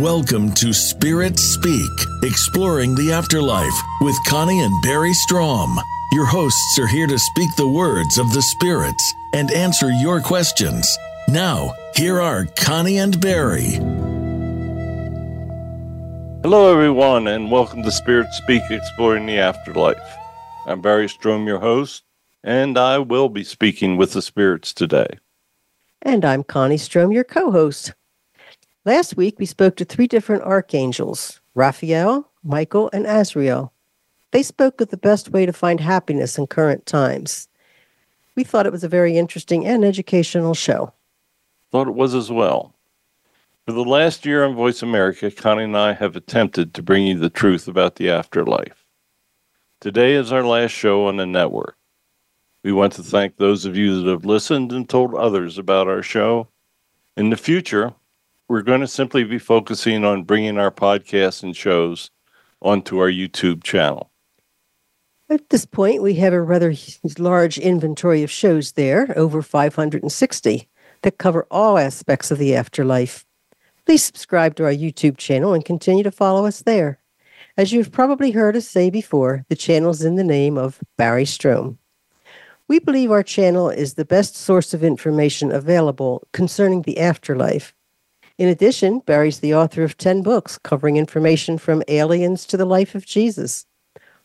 Welcome to Spirit Speak, exploring the afterlife with Connie and Barry Strohm. Your hosts are here to speak the words of the spirits and answer your questions. Now, here are Connie and Barry. Hello, everyone, and welcome to Spirit Speak, exploring the afterlife. I'm Barry Strohm, your host, and I will be speaking with the spirits today. And I'm Connie Strohm, your co host. Last week, we spoke to three different archangels Raphael, Michael, and Azrael. They spoke of the best way to find happiness in current times. We thought it was a very interesting and educational show. Thought it was as well. For the last year on Voice America, Connie and I have attempted to bring you the truth about the afterlife. Today is our last show on the network. We want to thank those of you that have listened and told others about our show. In the future, we're going to simply be focusing on bringing our podcasts and shows onto our YouTube channel. At this point, we have a rather large inventory of shows there, over 560, that cover all aspects of the afterlife. Please subscribe to our YouTube channel and continue to follow us there. As you've probably heard us say before, the channel's in the name of Barry Strohm. We believe our channel is the best source of information available concerning the afterlife in addition, Barry's the author of 10 books covering information from aliens to the life of Jesus.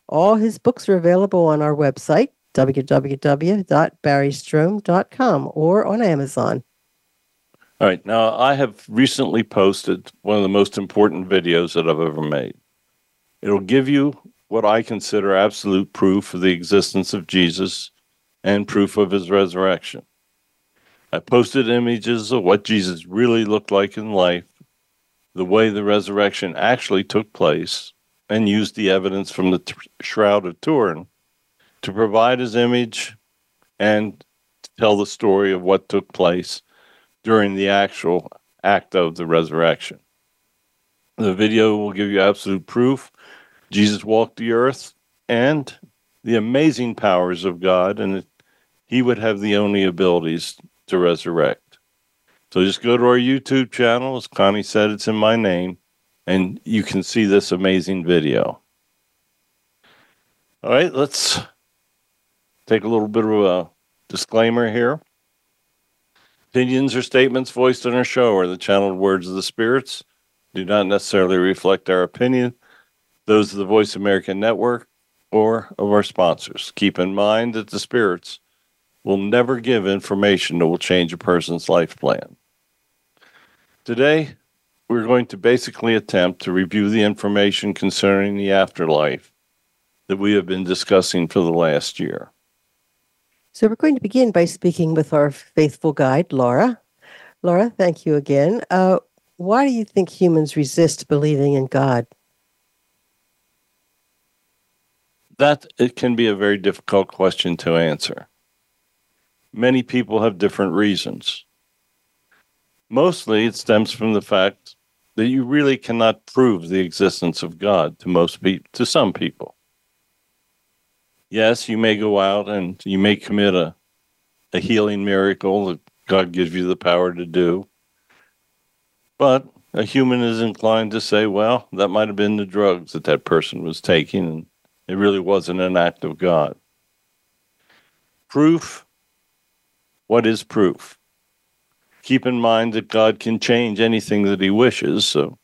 All his books are available on our website, www.barrystrohm.com, or on Amazon. All right. Now, I have recently posted one of the most important videos that I've ever made. It'll give you what I consider absolute proof of the existence of Jesus and proof of his resurrection. I posted images of what Jesus really looked like in life, the way the resurrection actually took place, and used the evidence from the t- Shroud of Turin to provide his image and tell the story of what took place during the actual act of the resurrection. The video will give you absolute proof Jesus walked the earth and the amazing powers of God, and he would have the only abilities to resurrect. So just go to our YouTube channel. As Connie said, it's in my name, and you can see this amazing video. All right, let's take a little bit of a disclaimer here. Opinions or statements voiced on our show are the channeled words of the spirits, do not necessarily reflect our opinion, those of the Voice America Network, or of our sponsors. Keep in mind that the spirits will never give information that will change a person's life plan. Today, we're going to basically attempt to review the information concerning the afterlife that we have been discussing for the last year. So, we're going to begin by speaking with our faithful guide, Laura. Laura, thank you again. Uh, why do you think humans resist believing in God? That it can be a very difficult question to answer many people have different reasons. Mostly it stems from the fact that you really cannot prove the existence of God to most people, to some people. Yes, you may go out and you may commit a, a healing miracle that God gives you the power to do. But a human is inclined to say, well, that might have been the drugs that that person was taking, and it really wasn't an act of God. Proof what is proof? Keep in mind that God can change anything that he wishes. So,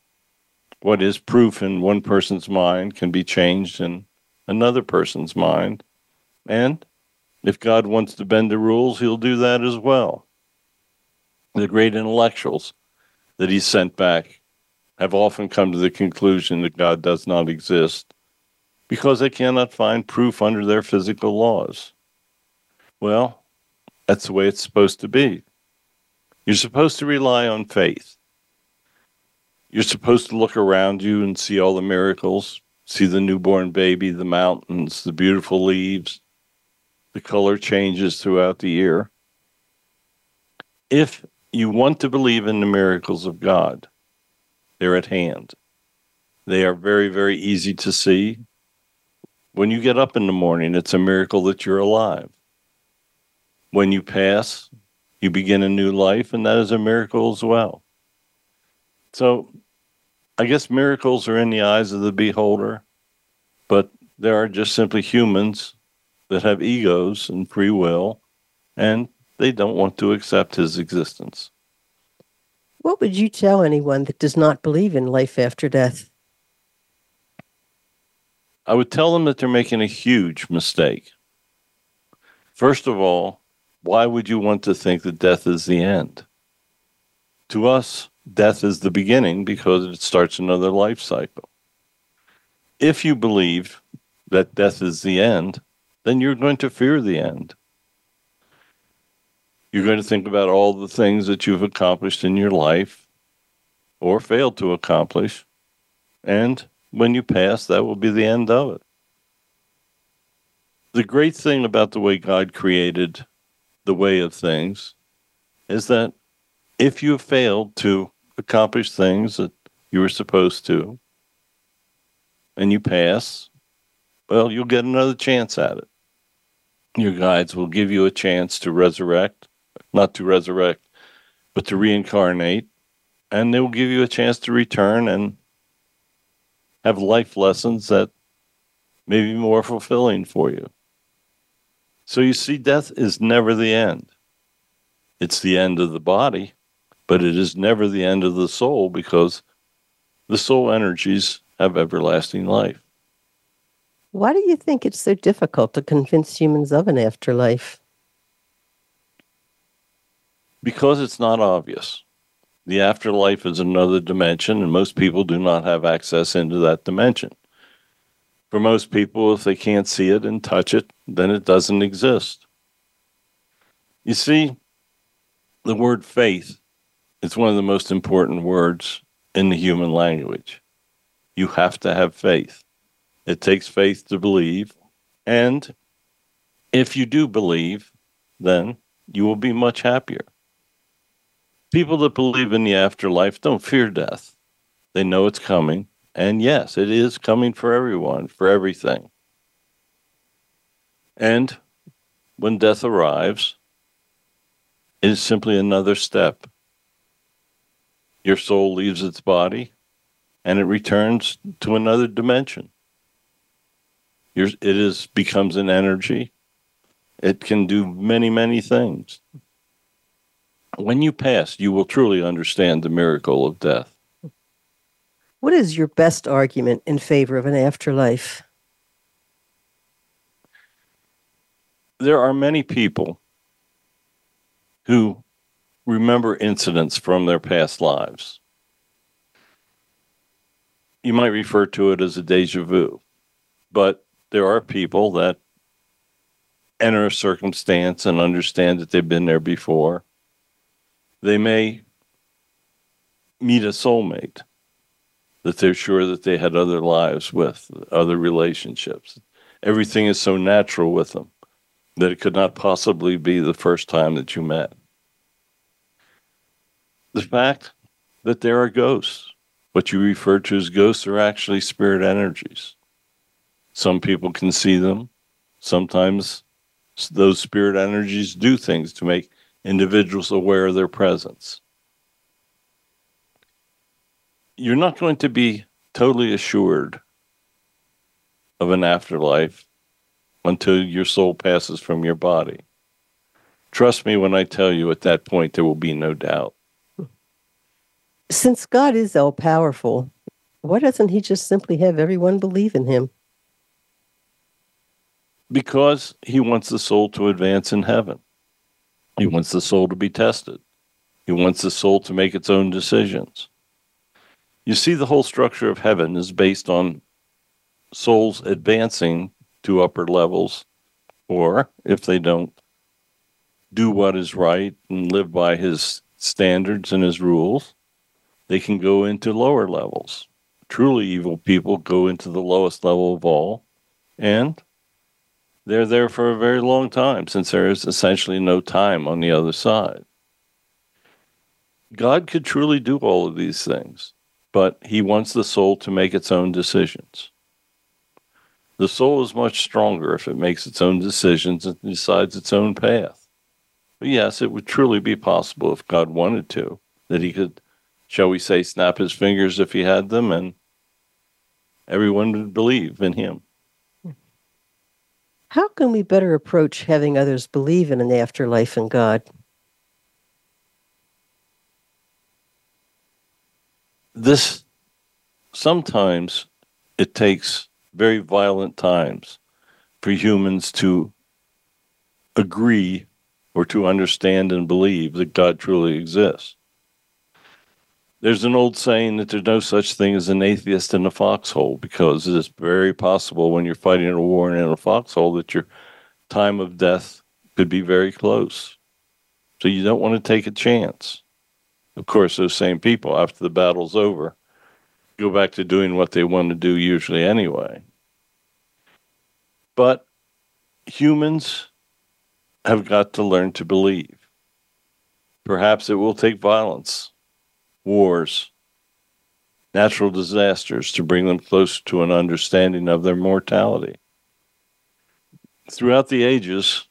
what is proof in one person's mind can be changed in another person's mind. And if God wants to bend the rules, he'll do that as well. The great intellectuals that he sent back have often come to the conclusion that God does not exist because they cannot find proof under their physical laws. Well, that's the way it's supposed to be. You're supposed to rely on faith. You're supposed to look around you and see all the miracles, see the newborn baby, the mountains, the beautiful leaves, the color changes throughout the year. If you want to believe in the miracles of God, they're at hand. They are very, very easy to see. When you get up in the morning, it's a miracle that you're alive when you pass, you begin a new life, and that is a miracle as well. So, I guess miracles are in the eyes of the beholder, but there are just simply humans that have egos and free will, and they don't want to accept his existence. What would you tell anyone that does not believe in life after death? I would tell them that they're making a huge mistake. First of all, why would you want to think that death is the end? To us, death is the beginning because it starts another life cycle. If you believe that death is the end, then you're going to fear the end. You're going to think about all the things that you've accomplished in your life or failed to accomplish. And when you pass, that will be the end of it. The great thing about the way God created the way of things is that if you failed to accomplish things that you were supposed to and you pass, well, you'll get another chance at it. Your guides will give you a chance to resurrect, not to resurrect, but to reincarnate, and they will give you a chance to return and have life lessons that may be more fulfilling for you. So you see, death is never the end. It's the end of the body, but it is never the end of the soul because the soul energies have everlasting life. Why do you think it's so difficult to convince humans of an afterlife? Because it's not obvious. The afterlife is another dimension, and most people do not have access into that dimension. For most people, if they can't see it and touch it, then it doesn't exist. You see, the word faith is one of the most important words in the human language. You have to have faith. It takes faith to believe. And if you do believe, then you will be much happier. People that believe in the afterlife don't fear death. They know it's coming. And yes, it is coming for everyone, for everything. And when death arrives, it is simply another step. Your soul leaves its body and it returns to another dimension. Your, it is becomes an energy. It can do many, many things when you pass, you will truly understand the miracle of death. What is your best argument in favor of an afterlife? There are many people who remember incidents from their past lives. You might refer to it as a deja vu, but there are people that enter a circumstance and understand that they've been there before they may meet a soulmate that they're sure that they had other lives with, other relationships. Everything is so natural with them that it could not possibly be the first time that you met. The fact that there are ghosts, what you refer to as ghosts, are actually spirit energies. Some people can see them. Sometimes those spirit energies do things to make individuals aware of their presence. You're not going to be totally assured of an afterlife until your soul passes from your body. Trust me when I tell you at that point there will be no doubt. Since God is all powerful, why doesn't He just simply have everyone believe in Him? Because He wants the soul to advance in heaven. He wants the soul to be tested. He wants the soul to make its own decisions. You see, the whole structure of heaven is based on souls advancing to upper levels, or if they don't do what is right and live by his standards and his rules, they can go into lower levels. Truly evil people go into the lowest level of all, and they're there for a very long time since there is essentially no time on the other side. God could truly do all of these things, but he wants the soul to make its own decisions. The soul is much stronger if it makes its own decisions and decides its own path. But yes, it would truly be possible if God wanted to, that he could shall we say, snap his fingers if he had them, and everyone would believe in him. How can we better approach having others believe in an afterlife and God? This sometimes it takes very violent times for humans to agree or to understand and believe that God truly exists. There's an old saying that there's no such thing as an atheist in a foxhole because it is very possible when you're fighting a war in a foxhole that your time of death could be very close. So you don't want to take a chance. Of course, those same people, after the battle's over, go back to doing what they want to do usually anyway. But humans have got to learn to believe. Perhaps it will take violence, wars, natural disasters to bring them closer to an understanding of their mortality. Throughout the ages,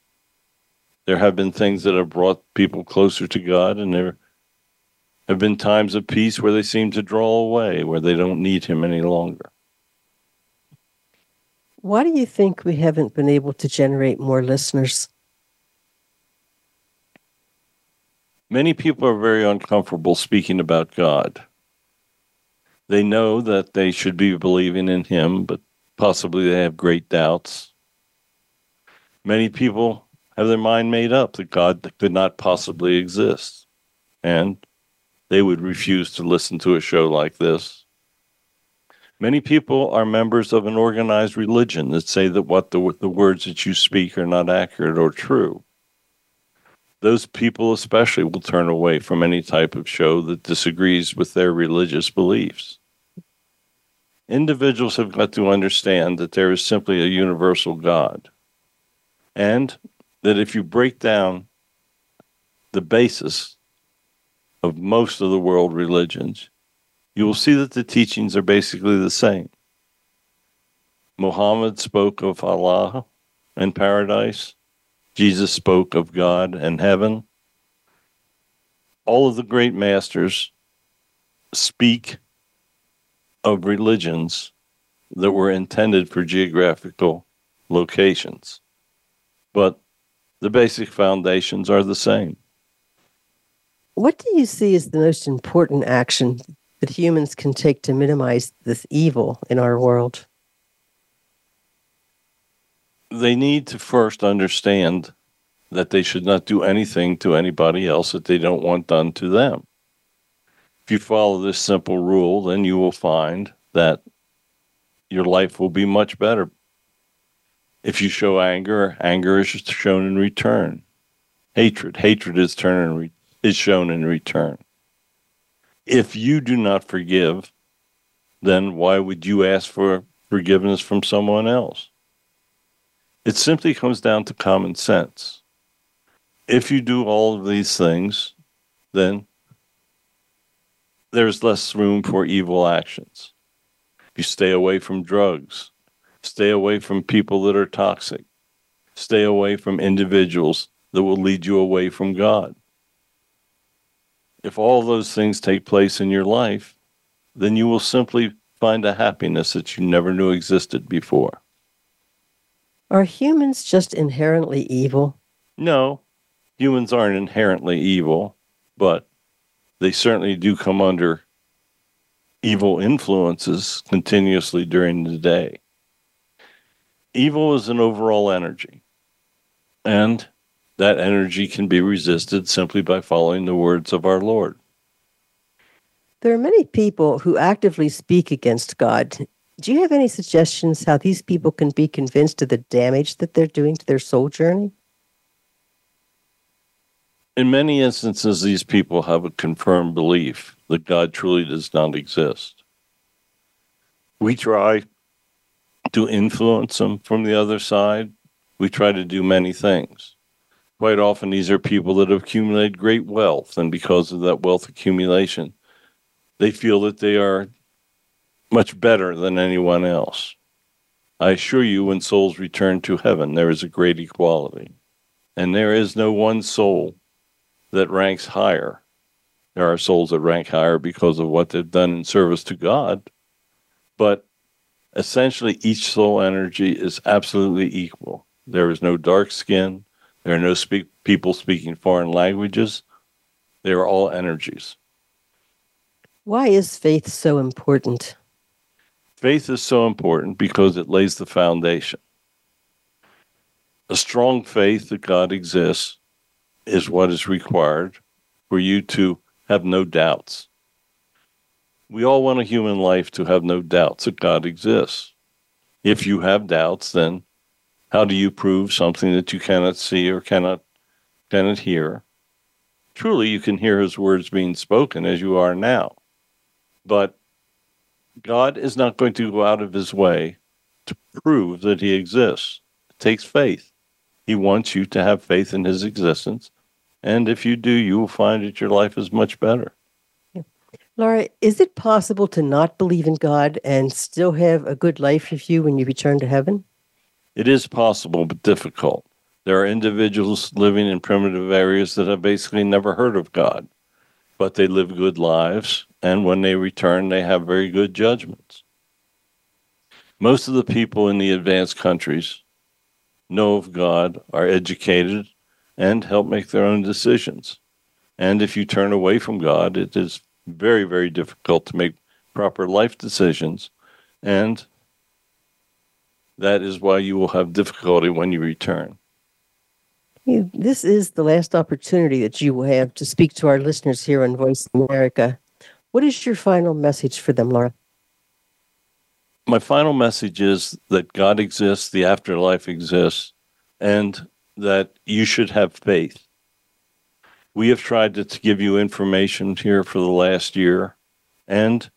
there have been things that have brought people closer to God, and there have been times of peace where they seem to draw away, where they don't need Him any longer. Why do you think we haven't been able to generate more listeners? Many people are very uncomfortable speaking about God. They know that they should be believing in Him, but possibly they have great doubts. Many people have their mind made up that God could not possibly exist, and they would refuse to listen to a show like this. Many people are members of an organized religion that say that what the, the words that you speak are not accurate or true those people especially will turn away from any type of show that disagrees with their religious beliefs. Individuals have got to understand that there is simply a universal God, and that if you break down the basis of most of the world religions, you will see that the teachings are basically the same. Muhammad spoke of Allah and paradise. Jesus spoke of God and heaven. All of the great masters speak of religions that were intended for geographical locations, but the basic foundations are the same. What do you see as the most important action that humans can take to minimize this evil in our world? they need to first understand that they should not do anything to anybody else that they don't want done to them. If you follow this simple rule, then you will find that your life will be much better. If you show anger, anger is shown in return. Hatred, hatred is, turn re- is shown in return. If you do not forgive, then why would you ask for forgiveness from someone else? It simply comes down to common sense. If you do all of these things, then there's less room for evil actions. You stay away from drugs, stay away from people that are toxic, stay away from individuals that will lead you away from God. If all those things take place in your life, then you will simply find a happiness that you never knew existed before. Are humans just inherently evil? No, humans aren't inherently evil, but they certainly do come under evil influences continuously during the day. Evil is an overall energy, and that energy can be resisted simply by following the words of our Lord. There are many people who actively speak against God do you have any suggestions how these people can be convinced of the damage that they're doing to their soul journey? In many instances, these people have a confirmed belief that God truly does not exist. We try to influence them from the other side. We try to do many things. Quite often, these are people that have accumulated great wealth, and because of that wealth accumulation, they feel that they are much better than anyone else. I assure you, when souls return to heaven, there is a great equality. And there is no one soul that ranks higher There are souls that rank higher because of what they've done in service to God. But essentially, each soul energy is absolutely equal. There is no dark skin. There are no speak, people speaking foreign languages. They are all energies. Why is faith so important? Faith is so important because it lays the foundation. A strong faith that God exists is what is required for you to have no doubts. We all want a human life to have no doubts that God exists. If you have doubts, then how do you prove something that you cannot see or cannot cannot hear? Truly, you can hear His words being spoken as you are now, but God is not going to go out of His way to prove that He exists. It takes faith. He wants you to have faith in His existence, and if you do, you will find that your life is much better. Laura, is it possible to not believe in God and still have a good life with you when you return to heaven? It is possible, but difficult. There are individuals living in primitive areas that have basically never heard of God, but they live good lives, and when they return, they have very good judgments. Most of the people in the advanced countries know of God, are educated, and help make their own decisions. And if you turn away from God, it is very, very difficult to make proper life decisions. And that is why you will have difficulty when you return. This is the last opportunity that you will have to speak to our listeners here on Voice America. What is your final message for them, Laura? My final message is that God exists, the afterlife exists, and that you should have faith. We have tried to, to give you information here for the last year, and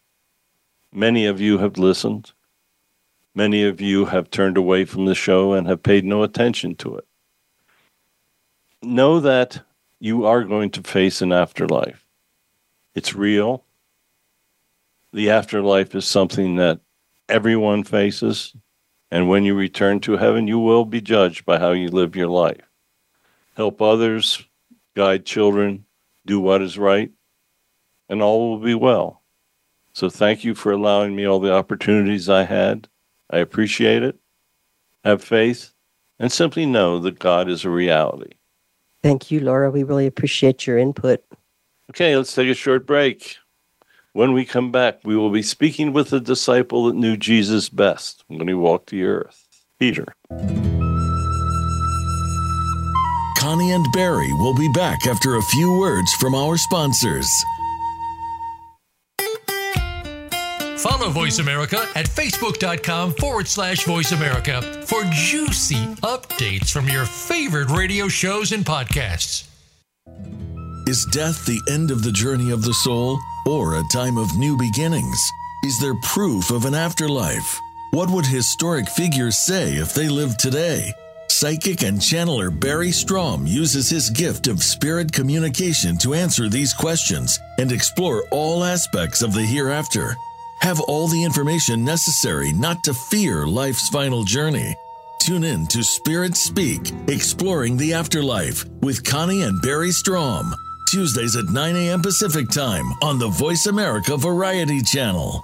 many of you have listened. Many of you have turned away from the show and have paid no attention to it. Know that you are going to face an afterlife. It's real. The afterlife is something that everyone faces. And when you return to heaven, you will be judged by how you live your life. Help others, guide children, do what is right, and all will be well. So thank you for allowing me all the opportunities I had. I appreciate it. Have faith and simply know that God is a reality. Thank you, Laura. We really appreciate your input. Okay, let's take a short break. When we come back, we will be speaking with the disciple that knew Jesus best when he walked the earth, Peter. Connie and Barry will be back after a few words from our sponsors. Follow Voice America at facebook.com forward slash voice America for juicy updates from your favorite radio shows and podcasts. Is death the end of the journey of the soul or a time of new beginnings? Is there proof of an afterlife? What would historic figures say if they lived today? Psychic and channeler Barry Strohm uses his gift of spirit communication to answer these questions and explore all aspects of the hereafter. Have all the information necessary not to fear life's final journey. Tune in to Spirit Speak, Exploring the Afterlife with Connie and Barry Strohm. Tuesdays at 9 a.m. Pacific Time on the Voice America Variety Channel.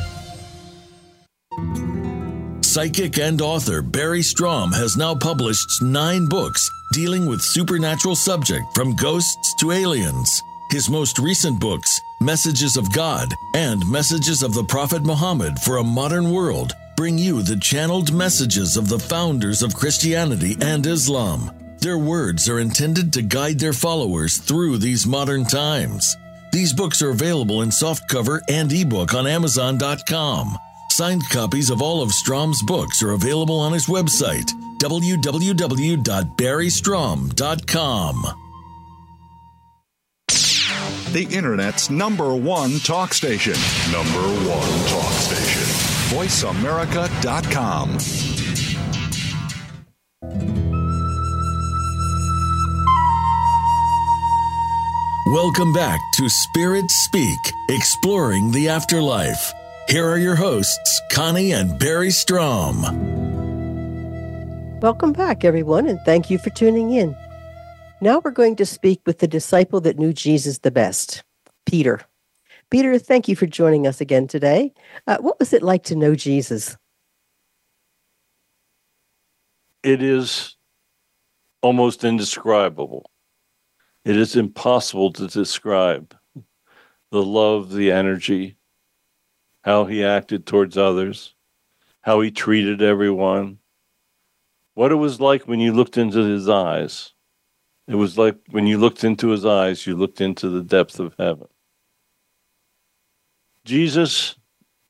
Psychic and author Barry Strohm has now published nine books dealing with supernatural subject from ghosts to aliens. His most recent books, Messages of God and Messages of the Prophet Muhammad for a Modern World, bring you the channeled messages of the founders of Christianity and Islam. Their words are intended to guide their followers through these modern times. These books are available in softcover and ebook on Amazon.com. Signed copies of all of Strohm's books are available on his website, www.barrystrohm.com. the Internet's number one talk station. Number one talk station. VoiceAmerica.com. Welcome back to Spirit Speak, exploring the afterlife. Here are your hosts, Connie and Barry Strohm. Welcome back, everyone, and thank you for tuning in. Now we're going to speak with the disciple that knew Jesus the best, Peter. Peter, thank you for joining us again today. Uh, what was it like to know Jesus? It is almost indescribable. It is impossible to describe the love, the energy, how he acted towards others, how he treated everyone, what it was like when you looked into his eyes. It was like when you looked into his eyes, you looked into the depth of heaven. Jesus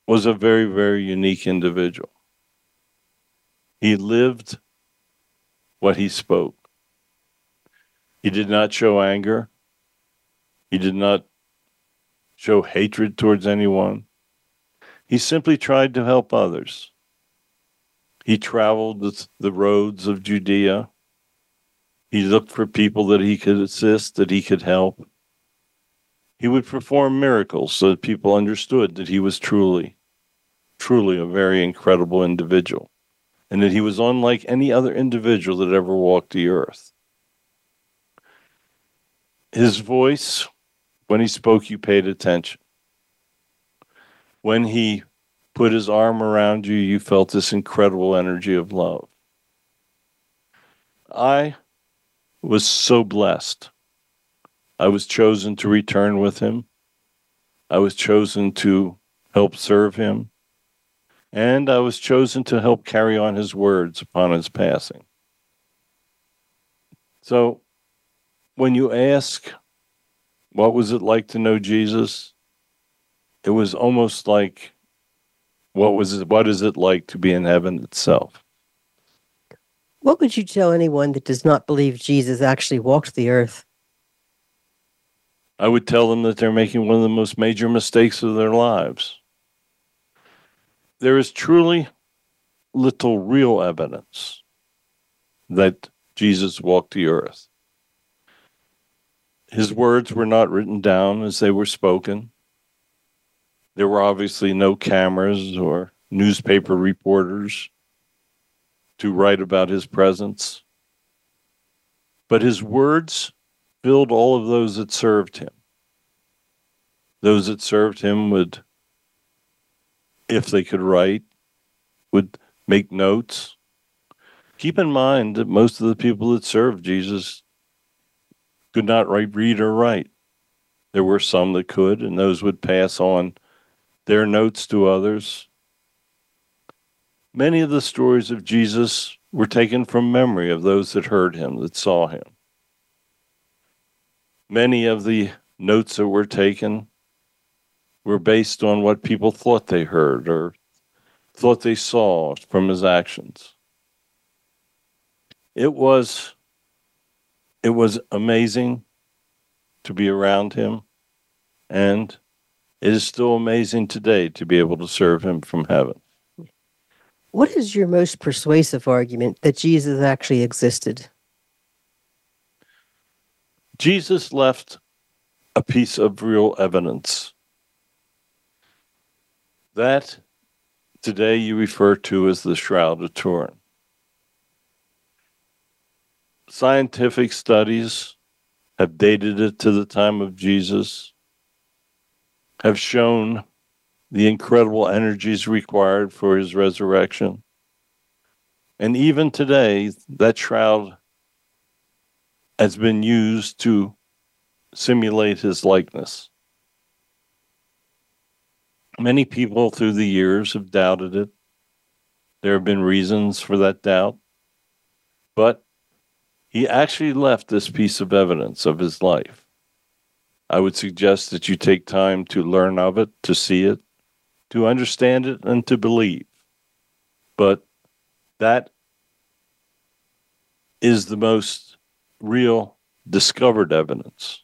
was a very, very unique individual. He lived what he spoke. He did not show anger. He did not show hatred towards anyone. He simply tried to help others. He traveled the roads of Judea. He looked for people that he could assist, that he could help. He would perform miracles so that people understood that he was truly, truly a very incredible individual and that he was unlike any other individual that ever walked the earth. His voice, when he spoke, you paid attention. When he put his arm around you, you felt this incredible energy of love. I was so blessed. I was chosen to return with him. I was chosen to help serve him. And I was chosen to help carry on his words upon his passing. So when you ask, what was it like to know Jesus? It was almost like, what was it, what is it like to be in heaven itself? What would you tell anyone that does not believe Jesus actually walked the earth? I would tell them that they're making one of the most major mistakes of their lives. There is truly little real evidence that Jesus walked the earth. His words were not written down as they were spoken. There were obviously no cameras or newspaper reporters to write about his presence. But his words filled all of those that served him. Those that served him would, if they could write, would make notes. Keep in mind that most of the people that served Jesus could not write, read or write. There were some that could, and those would pass on their notes to others. Many of the stories of Jesus were taken from memory of those that heard him, that saw him. Many of the notes that were taken were based on what people thought they heard or thought they saw from his actions. It was it was amazing to be around him, and it is still amazing today to be able to serve him from heaven. What is your most persuasive argument that Jesus actually existed? Jesus left a piece of real evidence. That today you refer to as the Shroud of Turin. scientific studies have dated it to the time of Jesus, have shown the incredible energies required for his resurrection. And even today, that shroud has been used to simulate his likeness. Many people through the years have doubted it. There have been reasons for that doubt. But he actually left this piece of evidence of his life. I would suggest that you take time to learn of it, to see it, to understand it, and to believe. But that is the most real discovered evidence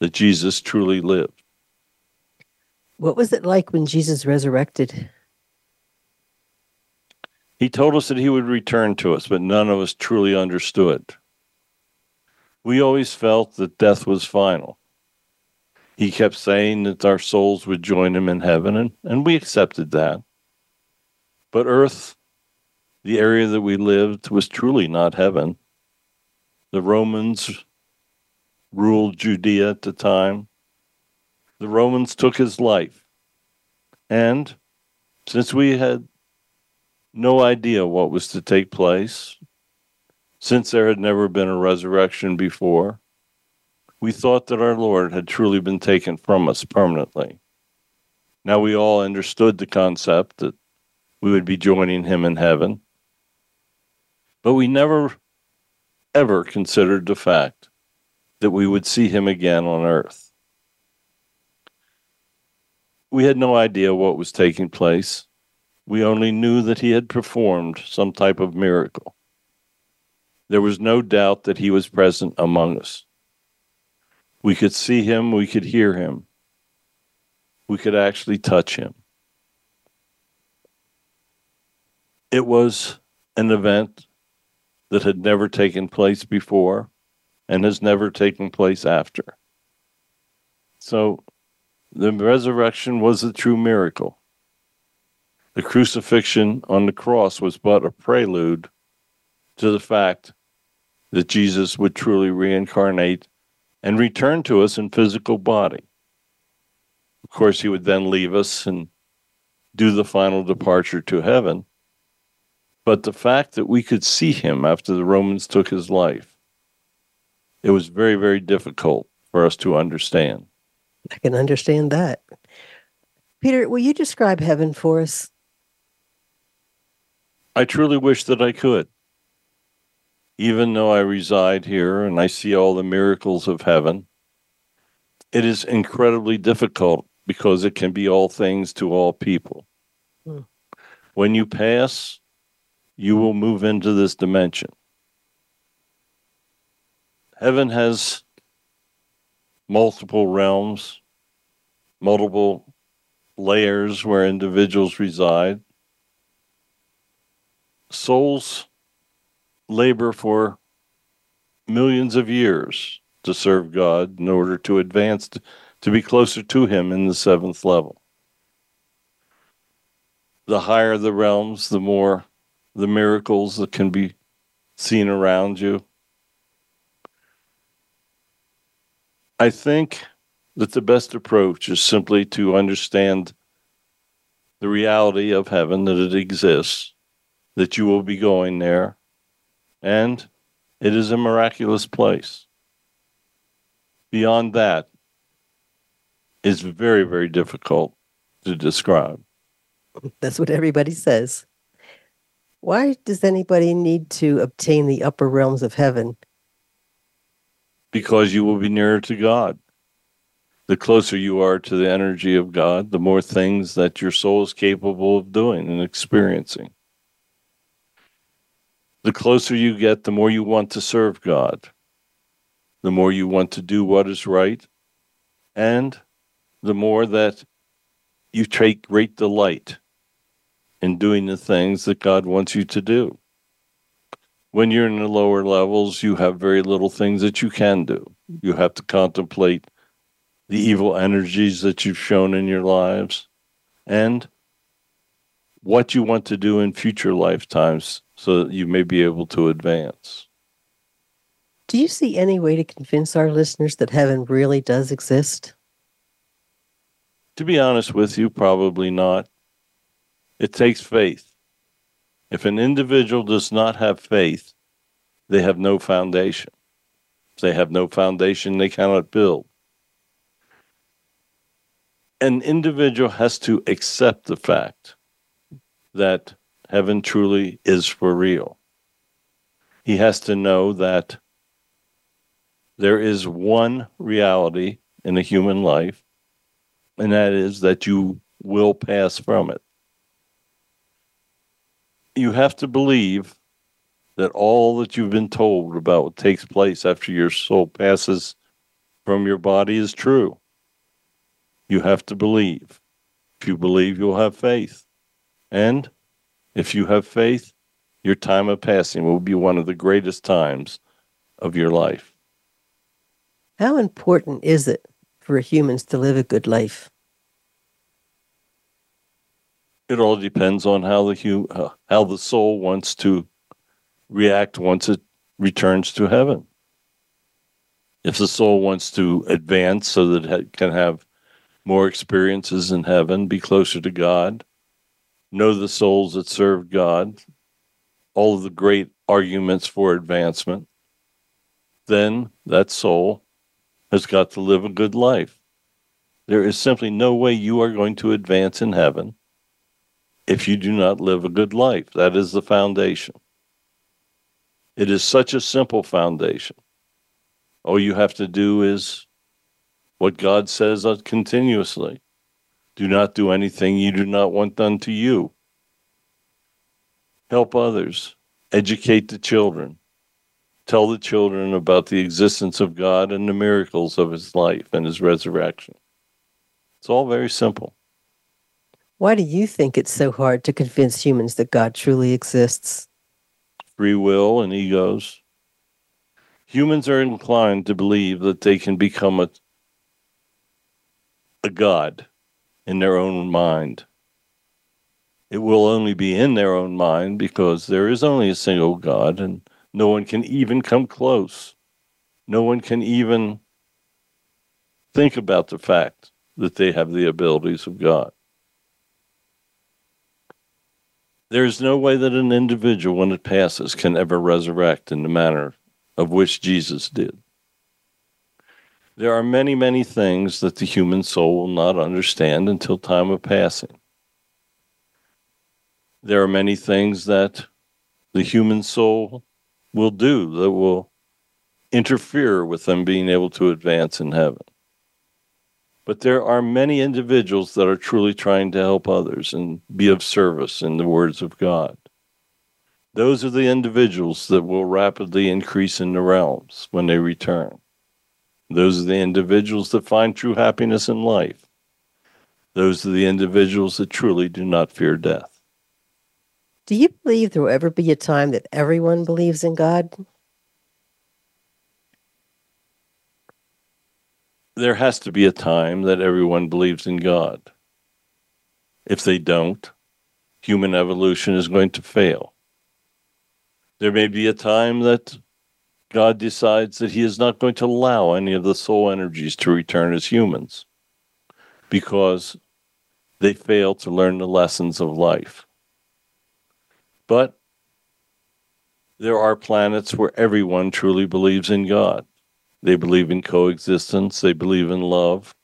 that Jesus truly lived. What was it like when Jesus resurrected? He told us that he would return to us, but none of us truly understood. We always felt that death was final. He kept saying that our souls would join him in heaven, and, and we accepted that. But earth, the area that we lived, was truly not heaven. The Romans ruled Judea at the time. The Romans took his life. And since we had no idea what was to take place, since there had never been a resurrection before, we thought that our Lord had truly been taken from us permanently. Now we all understood the concept that we would be joining him in heaven, but we never ever considered the fact that we would see him again on earth. We had no idea what was taking place. We only knew that he had performed some type of miracle. There was no doubt that he was present among us. We could see him, we could hear him, we could actually touch him. It was an event that had never taken place before and has never taken place after. So the resurrection was a true miracle. The crucifixion on the cross was but a prelude to the fact that Jesus would truly reincarnate and return to us in physical body. Of course, he would then leave us and do the final departure to heaven. But the fact that we could see him after the Romans took his life, it was very, very difficult for us to understand. I can understand that. Peter, will you describe heaven for us? I truly wish that I could. Even though I reside here and I see all the miracles of heaven, it is incredibly difficult because it can be all things to all people. Hmm. When you pass, you will move into this dimension. Heaven has multiple realms, multiple layers where individuals reside souls labor for millions of years to serve God in order to advance to, be closer to Him in the seventh level. The higher the realms, the more the miracles that can be seen around you. I think that the best approach is simply to understand the reality of heaven, that it exists, that you will be going there. And it is a miraculous place. Beyond that is very, very difficult to describe. That's what everybody says. Why does anybody need to obtain the upper realms of heaven? Because you will be nearer to God. The closer you are to the energy of God, the more things that your soul is capable of doing and experiencing the closer you get, the more you want to serve God, the more you want to do what is right, and the more that you take great delight in doing the things that God wants you to do. When you're in the lower levels, you have very little things that you can do. You have to contemplate the evil energies that you've shown in your lives and what you want to do in future lifetimes so that you may be able to advance. Do you see any way to convince our listeners that heaven really does exist? To be honest with you, probably not. It takes faith. If an individual does not have faith, they have no foundation. If they have no foundation, they cannot build. An individual has to accept the fact that heaven truly is for real. He has to know that there is one reality in a human life, and that is that you will pass from it. You have to believe that all that you've been told about what takes place after your soul passes from your body is true. You have to believe. If you believe, you'll have faith. And if you have faith, your time of passing will be one of the greatest times of your life. How important is it for humans to live a good life? It all depends on how the hu- how the soul wants to react once it returns to heaven. If the soul wants to advance so that it can have more experiences in heaven, be closer to God, know the souls that serve God, all of the great arguments for advancement, then that soul has got to live a good life. There is simply no way you are going to advance in heaven if you do not live a good life. That is the foundation. It is such a simple foundation. All you have to do is what God says continuously do not do anything you do not want done to you. Help others, educate the children, tell the children about the existence of God and the miracles of his life and his resurrection. It's all very simple. Why do you think it's so hard to convince humans that God truly exists? Free will and egos. Humans are inclined to believe that they can become a, a God in their own mind. It will only be in their own mind because there is only a single God and no one can even come close. No one can even think about the fact that they have the abilities of God. There is no way that an individual, when it passes, can ever resurrect in the manner of which Jesus did. There are many, many things that the human soul will not understand until time of passing. There are many things that the human soul will do that will interfere with them being able to advance in heaven. But there are many individuals that are truly trying to help others and be of service in the words of God. Those are the individuals that will rapidly increase in the realms when they return. Those are the individuals that find true happiness in life. Those are the individuals that truly do not fear death. Do you believe there will ever be a time that everyone believes in God? there has to be a time that everyone believes in God. If they don't, human evolution is going to fail. There may be a time that God decides that He is not going to allow any of the soul energies to return as humans because they fail to learn the lessons of life. But there are planets where everyone truly believes in God. They believe in coexistence. They believe in love.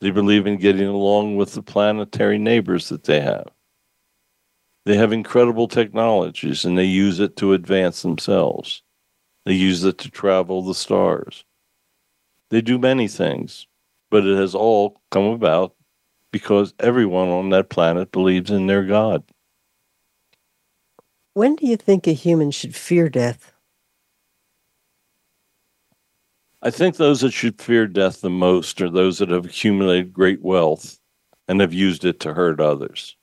They believe in getting along with the planetary neighbors that they have. They have incredible technologies and they use it to advance themselves. They use it to travel the stars. They do many things, but it has all come about because everyone on that planet believes in their God. When do you think a human should fear death? I think those that should fear death the most are those that have accumulated great wealth and have used it to hurt others.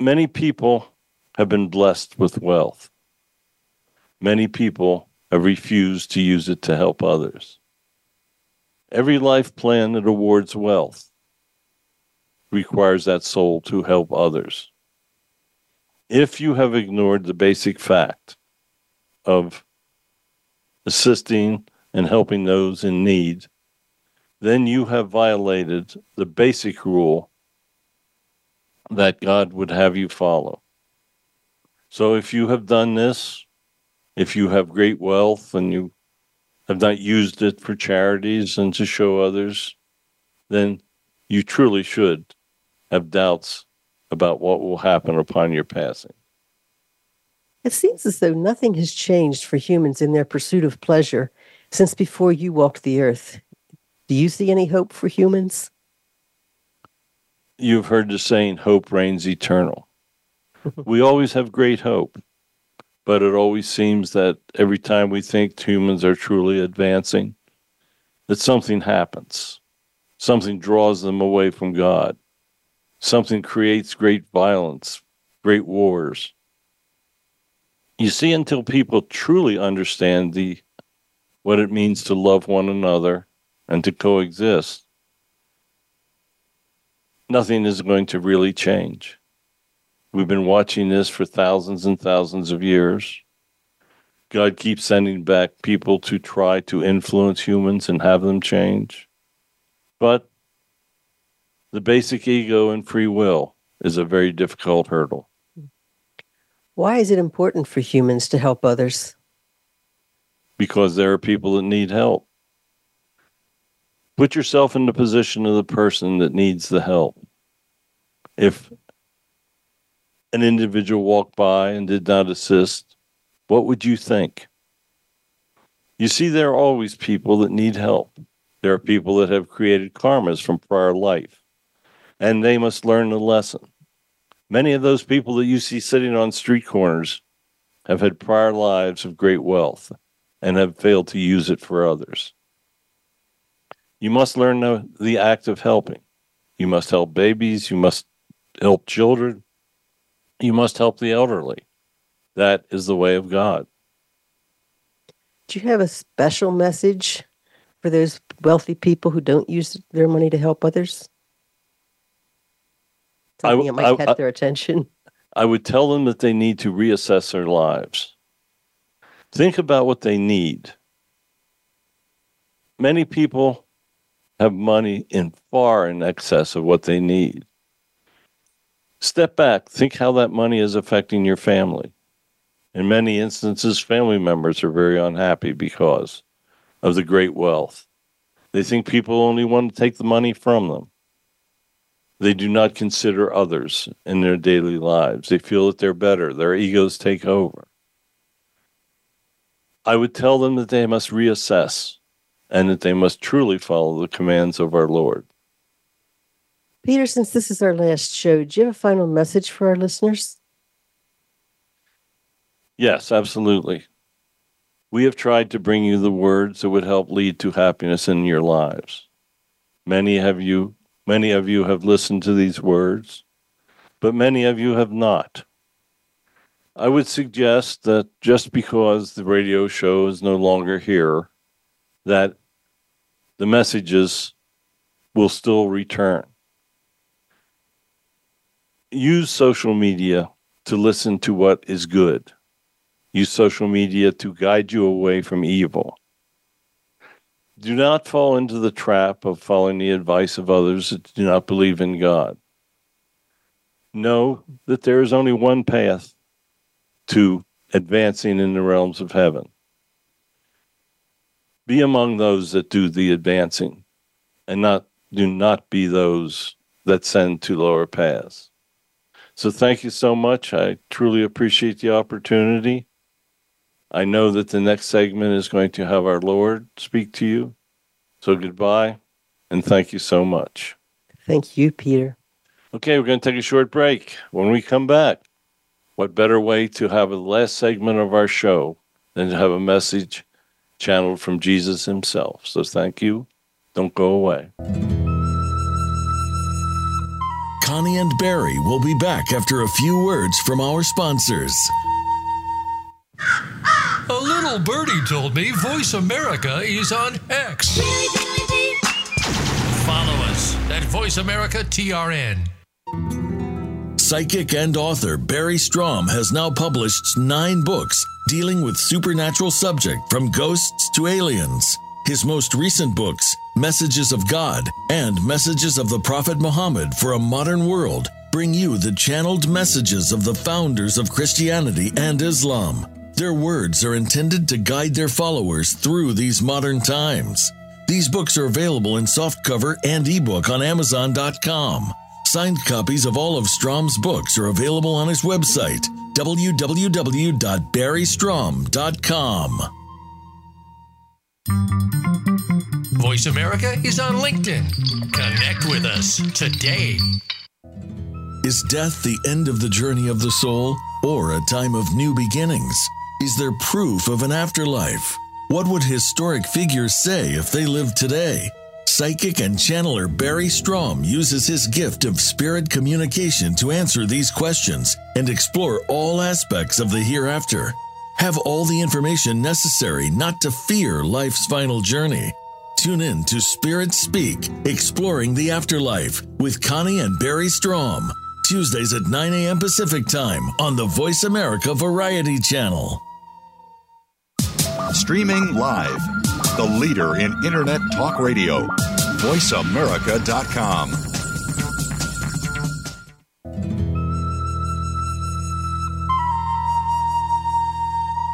Many people have been blessed with wealth. Many people have refused to use it to help others. Every life plan that awards wealth requires that soul to help others. If you have ignored the basic fact of assisting and helping those in need, then you have violated the basic rule that God would have you follow. So if you have done this, if you have great wealth and you have not used it for charities and to show others, then you truly should have doubts about what will happen upon your passing. It seems as though nothing has changed for humans in their pursuit of pleasure since before you walked the earth. Do you see any hope for humans? You've heard the saying, hope reigns eternal. we always have great hope. But it always seems that every time we think humans are truly advancing, that something happens. Something draws them away from God. Something creates great violence, great wars. You see, until people truly understand the what it means to love one another and to coexist, nothing is going to really change. We've been watching this for thousands and thousands of years. God keeps sending back people to try to influence humans and have them change. But the basic ego and free will is a very difficult hurdle. Why is it important for humans to help others? Because there are people that need help. Put yourself in the position of the person that needs the help. If an individual walked by and did not assist, what would you think? You see, there are always people that need help. There are people that have created karmas from prior life, and they must learn the lesson. Many of those people that you see sitting on street corners have had prior lives of great wealth and have failed to use it for others. You must learn the, the act of helping. You must help babies. You must help children. You must help the elderly. That is the way of God. Do you have a special message for those wealthy people who don't use their money to help others? I Something w- that might I- catch I- their attention. I would tell them that they need to reassess their lives. Think about what they need. Many people have money in far in excess of what they need. Step back, think how that money is affecting your family. In many instances, family members are very unhappy because of the great wealth. They think people only want to take the money from them. They do not consider others in their daily lives. They feel that they're better. Their egos take over. I would tell them that they must reassess and that they must truly follow the commands of our Lord. Peter, since this is our last show, do you have a final message for our listeners? Yes, absolutely. We have tried to bring you the words that would help lead to happiness in your lives. Many have you many of you have listened to these words, but many of you have not. I would suggest that just because the radio show is no longer here, that the messages will still return. Use social media to listen to what is good use social media to guide you away from evil. Do not fall into the trap of following the advice of others that do not believe in God. Know that there is only one path to advancing in the realms of heaven. Be among those that do the advancing and not do not be those that send to lower paths. So thank you so much. I truly appreciate the opportunity. I know that the next segment is going to have our Lord speak to you. So goodbye and thank you so much. Thank you, Peter. Okay, we're going to take a short break. When we come back, what better way to have the last segment of our show than to have a message channeled from Jesus himself? So thank you. Don't go away. Connie and Barry will be back after a few words from our sponsors. A little birdie told me Voice America is on X. Follow us at Voice America TRN. Psychic and author Barry Strohm has now published nine books dealing with supernatural subject from ghosts to aliens. His most recent books, Messages of God and Messages of the Prophet Muhammad for a Modern World, bring you the channeled messages of the founders of Christianity and Islam. Their words are intended to guide their followers through these modern times. These books are available in softcover and ebook on Amazon.com. Signed copies of all of Strohm's books are available on his website, www.barrystrohm.com. Voice America is on LinkedIn. Connect with us today. Is death the end of the journey of the soul or a time of new beginnings? Is there proof of an afterlife? What would historic figures say if they lived today? Psychic and channeler Barry Strohm uses his gift of spirit communication to answer these questions and explore all aspects of the hereafter. Have all the information necessary not to fear life's final journey. Tune in to Spirit Speak, Exploring the Afterlife with Connie and Barry Strohm. Tuesdays at 9 a.m. Pacific Time on the Voice America Variety Channel. Streaming live. The leader in Internet talk radio. VoiceAmerica.com.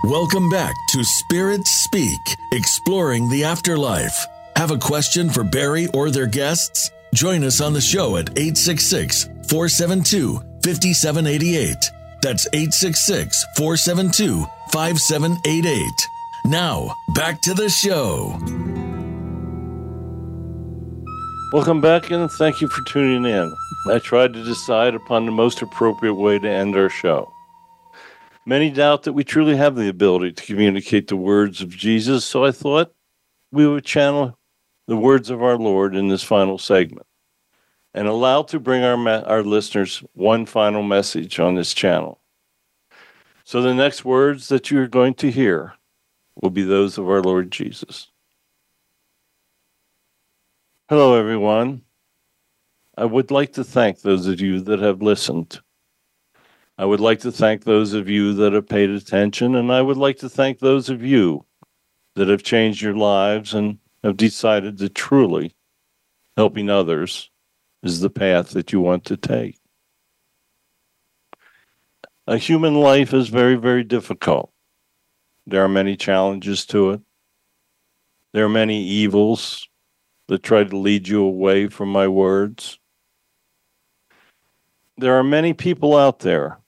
Welcome back to Spirit Speak, Exploring the Afterlife. Have a question for Barry or their guests? Join us on the show at 866 472 5788. That's 866 472 5788. Now, back to the show. Welcome back and thank you for tuning in. I tried to decide upon the most appropriate way to end our show. Many doubt that we truly have the ability to communicate the words of Jesus, so I thought we would channel the words of our Lord in this final segment and allow to bring our, ma- our listeners one final message on this channel. So the next words that you're going to hear will be those of our Lord Jesus. Hello, everyone. I would like to thank those of you that have listened. I would like to thank those of you that have paid attention, and I would like to thank those of you that have changed your lives and have decided that truly helping others is the path that you want to take. A human life is very, very difficult. There are many challenges to it. There are many evils that try to lead you away from my words. There are many people out there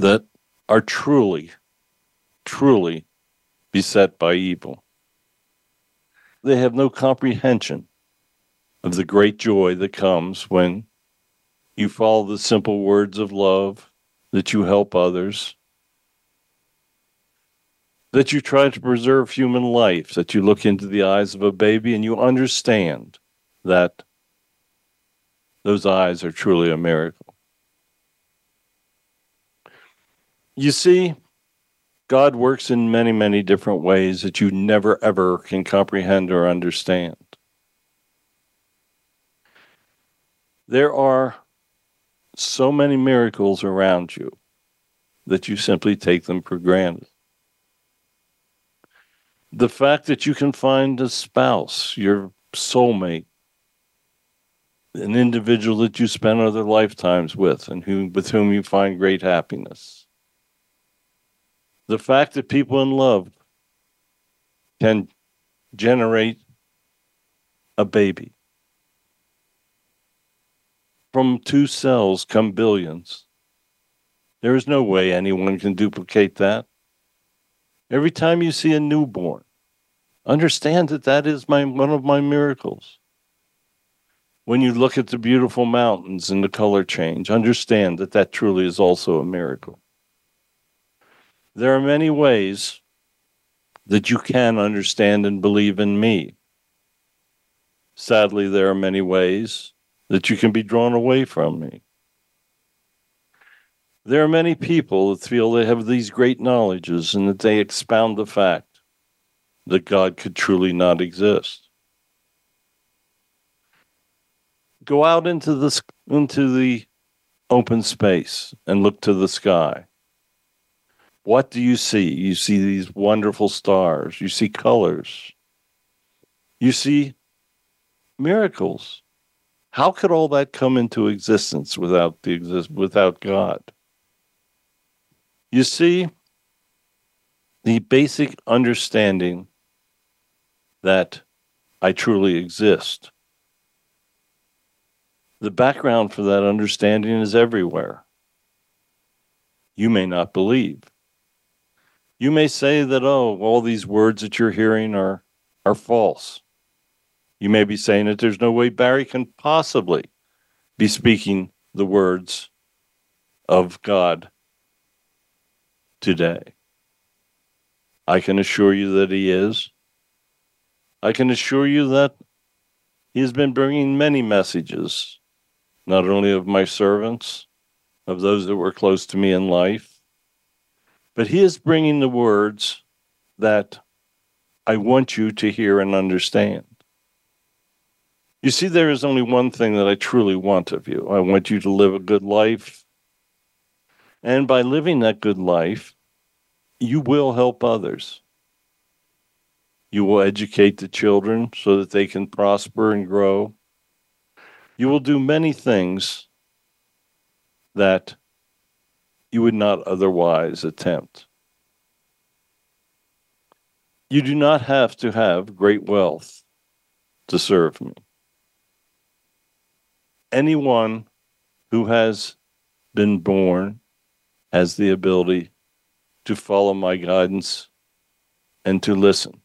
that are truly, truly beset by evil. They have no comprehension of the great joy that comes when you follow the simple words of love, that you help others, that you try to preserve human life, that you look into the eyes of a baby and you understand that those eyes are truly a miracle. You see, God works in many, many different ways that you never ever can comprehend or understand. There are so many miracles around you that you simply take them for granted. The fact that you can find a spouse, your soulmate, an individual that you spend other lifetimes with and who, with whom you find great happiness. The fact that people in love can generate a baby. From two cells come billions. There is no way anyone can duplicate that. Every time you see a newborn, understand that that is my one of my miracles. When you look at the beautiful mountains and the color change, understand that that truly is also a miracle. There are many ways that you can understand and believe in me. Sadly, there are many ways that you can be drawn away from me. There are many people that feel they have these great knowledges and that they expound the fact that God could truly not exist. Go out into the, into the open space and look to the sky. What do you see? You see these wonderful stars, you see colors, you see miracles. How could all that come into existence without the exist without God? You see, the basic understanding that I truly exist. The background for that understanding is everywhere. You may not believe. You may say that, oh, all these words that you're hearing are, are false. You may be saying that there's no way Barry can possibly be speaking the words of God today. I can assure you that He is. I can assure you that He has been bringing many messages, not only of my servants, of those that were close to me in life, but He is bringing the words that I want you to hear and understand. You see, there is only one thing that I truly want of you. I want you to live a good life. And by living that good life, you will help others. You will educate the children so that they can prosper and grow. You will do many things that you would not otherwise attempt. You do not have to have great wealth to serve me. Anyone who has been born has the ability to follow my guidance and to listen.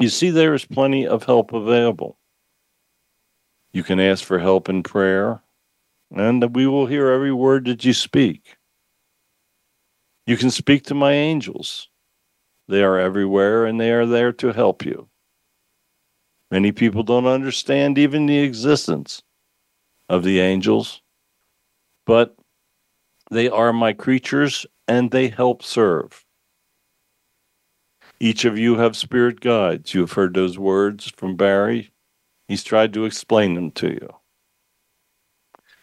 You see, there is plenty of help available. You can ask for help in prayer, and we will hear every word that you speak. You can speak to my angels. They are everywhere and they are there to help you. Many people don't understand even the existence of the angels, but they are my creatures and they help serve. Each of you have spirit guides. You have heard those words from Barry. He's tried to explain them to you.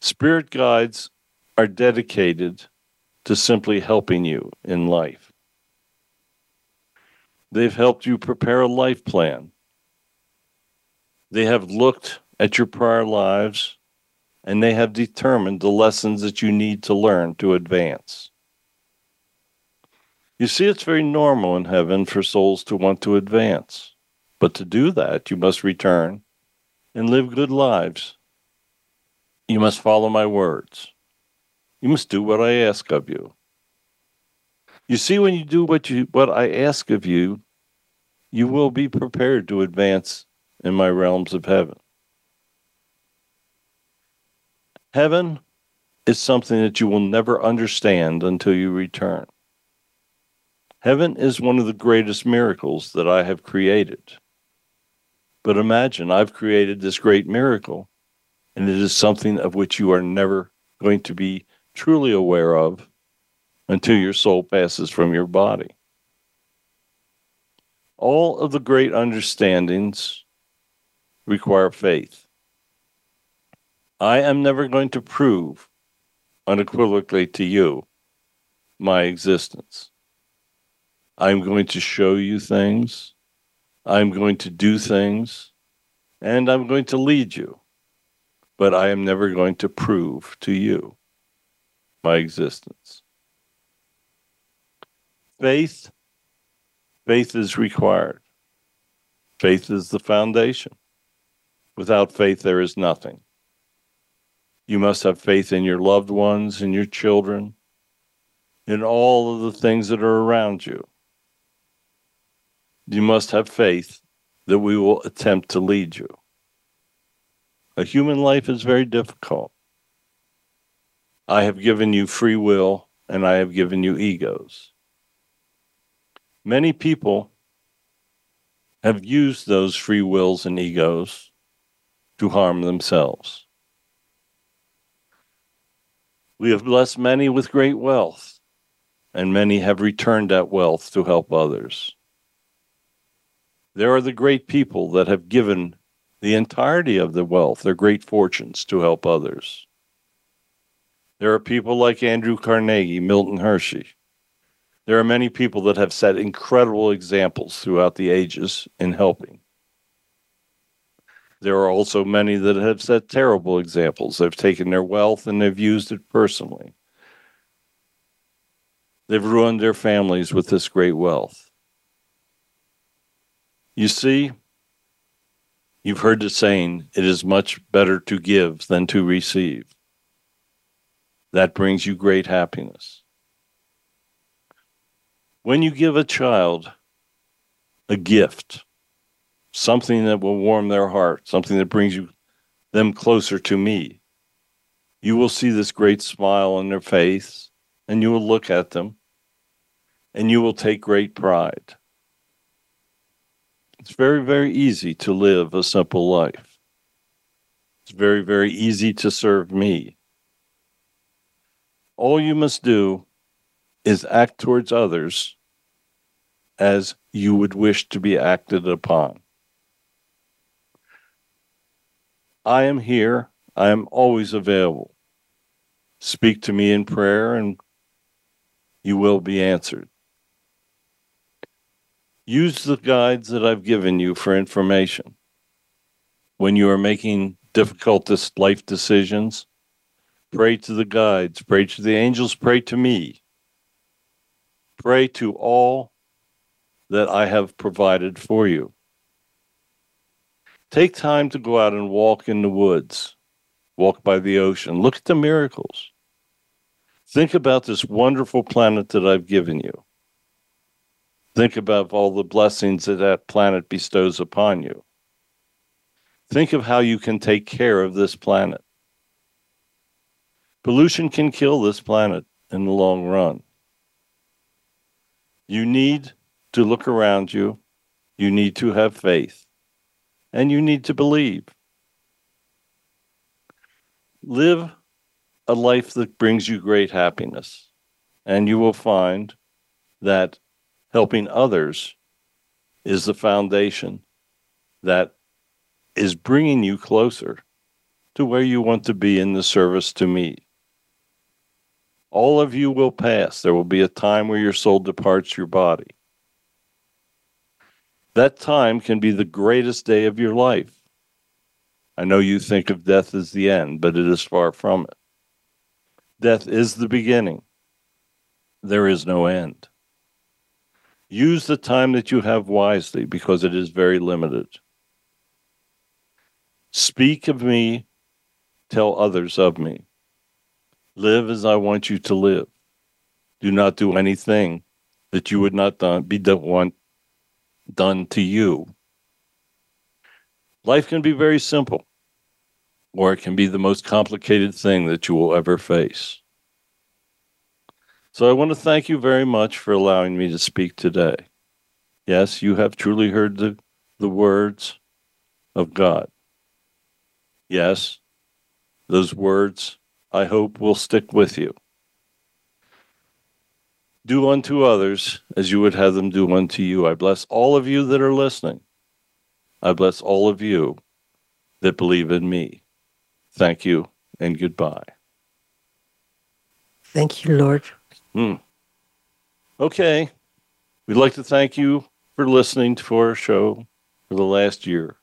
Spirit guides are dedicated to simply helping you in life. They've helped you prepare a life plan. They have looked at your prior lives and they have determined the lessons that you need to learn to advance. You see, it's very normal in heaven for souls to want to advance. But to do that, you must return and live good lives. You must follow my words. You must do what I ask of you. You see, when you do what you what I ask of you, you will be prepared to advance in my realms of heaven. Heaven is something that you will never understand until you return. Heaven is one of the greatest miracles that I have created. But imagine I've created this great miracle, and it is something of which you are never going to be truly aware of until your soul passes from your body. All of the great understandings require faith. I am never going to prove unequivocally to you my existence. I'm going to show you things. I'm going to do things. And I'm going to lead you. But I am never going to prove to you my existence. Faith, faith is required. Faith is the foundation. Without faith, there is nothing. You must have faith in your loved ones, in your children, in all of the things that are around you. You must have faith that we will attempt to lead you. A human life is very difficult. I have given you free will and I have given you egos. Many people have used those free wills and egos to harm themselves. We have blessed many with great wealth, and many have returned that wealth to help others. There are the great people that have given the entirety of their wealth, their great fortunes, to help others. There are people like Andrew Carnegie, Milton Hershey, there are many people that have set incredible examples throughout the ages in helping. There are also many that have set terrible examples. They've taken their wealth and they've used it personally. They've ruined their families with this great wealth. You see, you've heard the saying, it is much better to give than to receive. That brings you great happiness. When you give a child a gift, something that will warm their heart, something that brings you them closer to me, you will see this great smile on their face and you will look at them and you will take great pride. It's very, very easy to live a simple life. It's very, very easy to serve me. All you must do is act towards others as you would wish to be acted upon. I am here. I am always available. Speak to me in prayer and you will be answered. Use the guides that I've given you for information. When you are making difficult life decisions, pray to the guides, pray to the angels, pray to me. Pray to all that I have provided for you. Take time to go out and walk in the woods, walk by the ocean, look at the miracles. Think about this wonderful planet that I've given you. Think about all the blessings that that planet bestows upon you. Think of how you can take care of this planet. Pollution can kill this planet in the long run. You need to look around you. You need to have faith and you need to believe. Live a life that brings you great happiness, and you will find that helping others is the foundation that is bringing you closer to where you want to be in the service to me. All of you will pass. There will be a time where your soul departs your body. That time can be the greatest day of your life. I know you think of death as the end, but it is far from it. Death is the beginning. There is no end. Use the time that you have wisely because it is very limited. Speak of me, tell others of me. Live as I want you to live. Do not do anything that you would not done, be want done to you. Life can be very simple, or it can be the most complicated thing that you will ever face. So I want to thank you very much for allowing me to speak today. Yes, you have truly heard the, the words of God. Yes, those words I hope will stick with you. Do unto others as you would have them do unto you. I bless all of you that are listening. I bless all of you that believe in me. Thank you and goodbye. Thank you, Lord. Hmm. Okay. We'd like to thank you for listening to our show for the last year.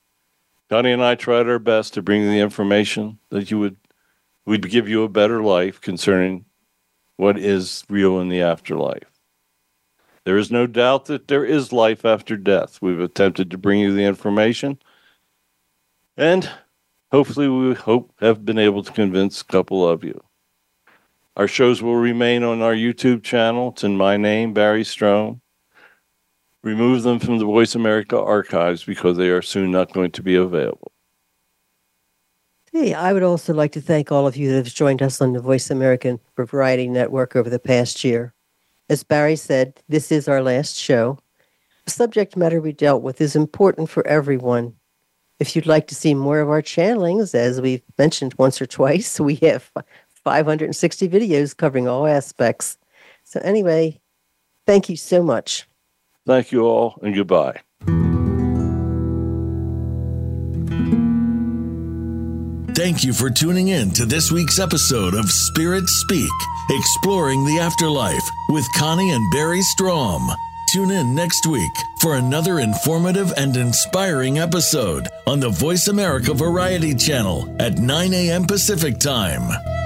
Connie and I tried our best to bring the information that you would we'd give you a better life concerning what is real in the afterlife. There is no doubt that there is life after death. We've attempted to bring you the information, and hopefully, we hope have been able to convince a couple of you. Our shows will remain on our YouTube channel. It's in my name, Barry Strohm. Remove them from the Voice America archives because they are soon not going to be available. Hey, I would also like to thank all of you that have joined us on the Voice American Variety Network over the past year. As Barry said, this is our last show. The subject matter we dealt with is important for everyone. If you'd like to see more of our channelings, as we've mentioned once or twice, we have 560 videos covering all aspects. So, anyway, thank you so much. Thank you all, and goodbye. Thank you for tuning in to this week's episode of Spirit Speak, exploring the afterlife with Connie and Barry Strohm. Tune in next week for another informative and inspiring episode on the Voice America Variety Channel at 9 a.m. Pacific Time.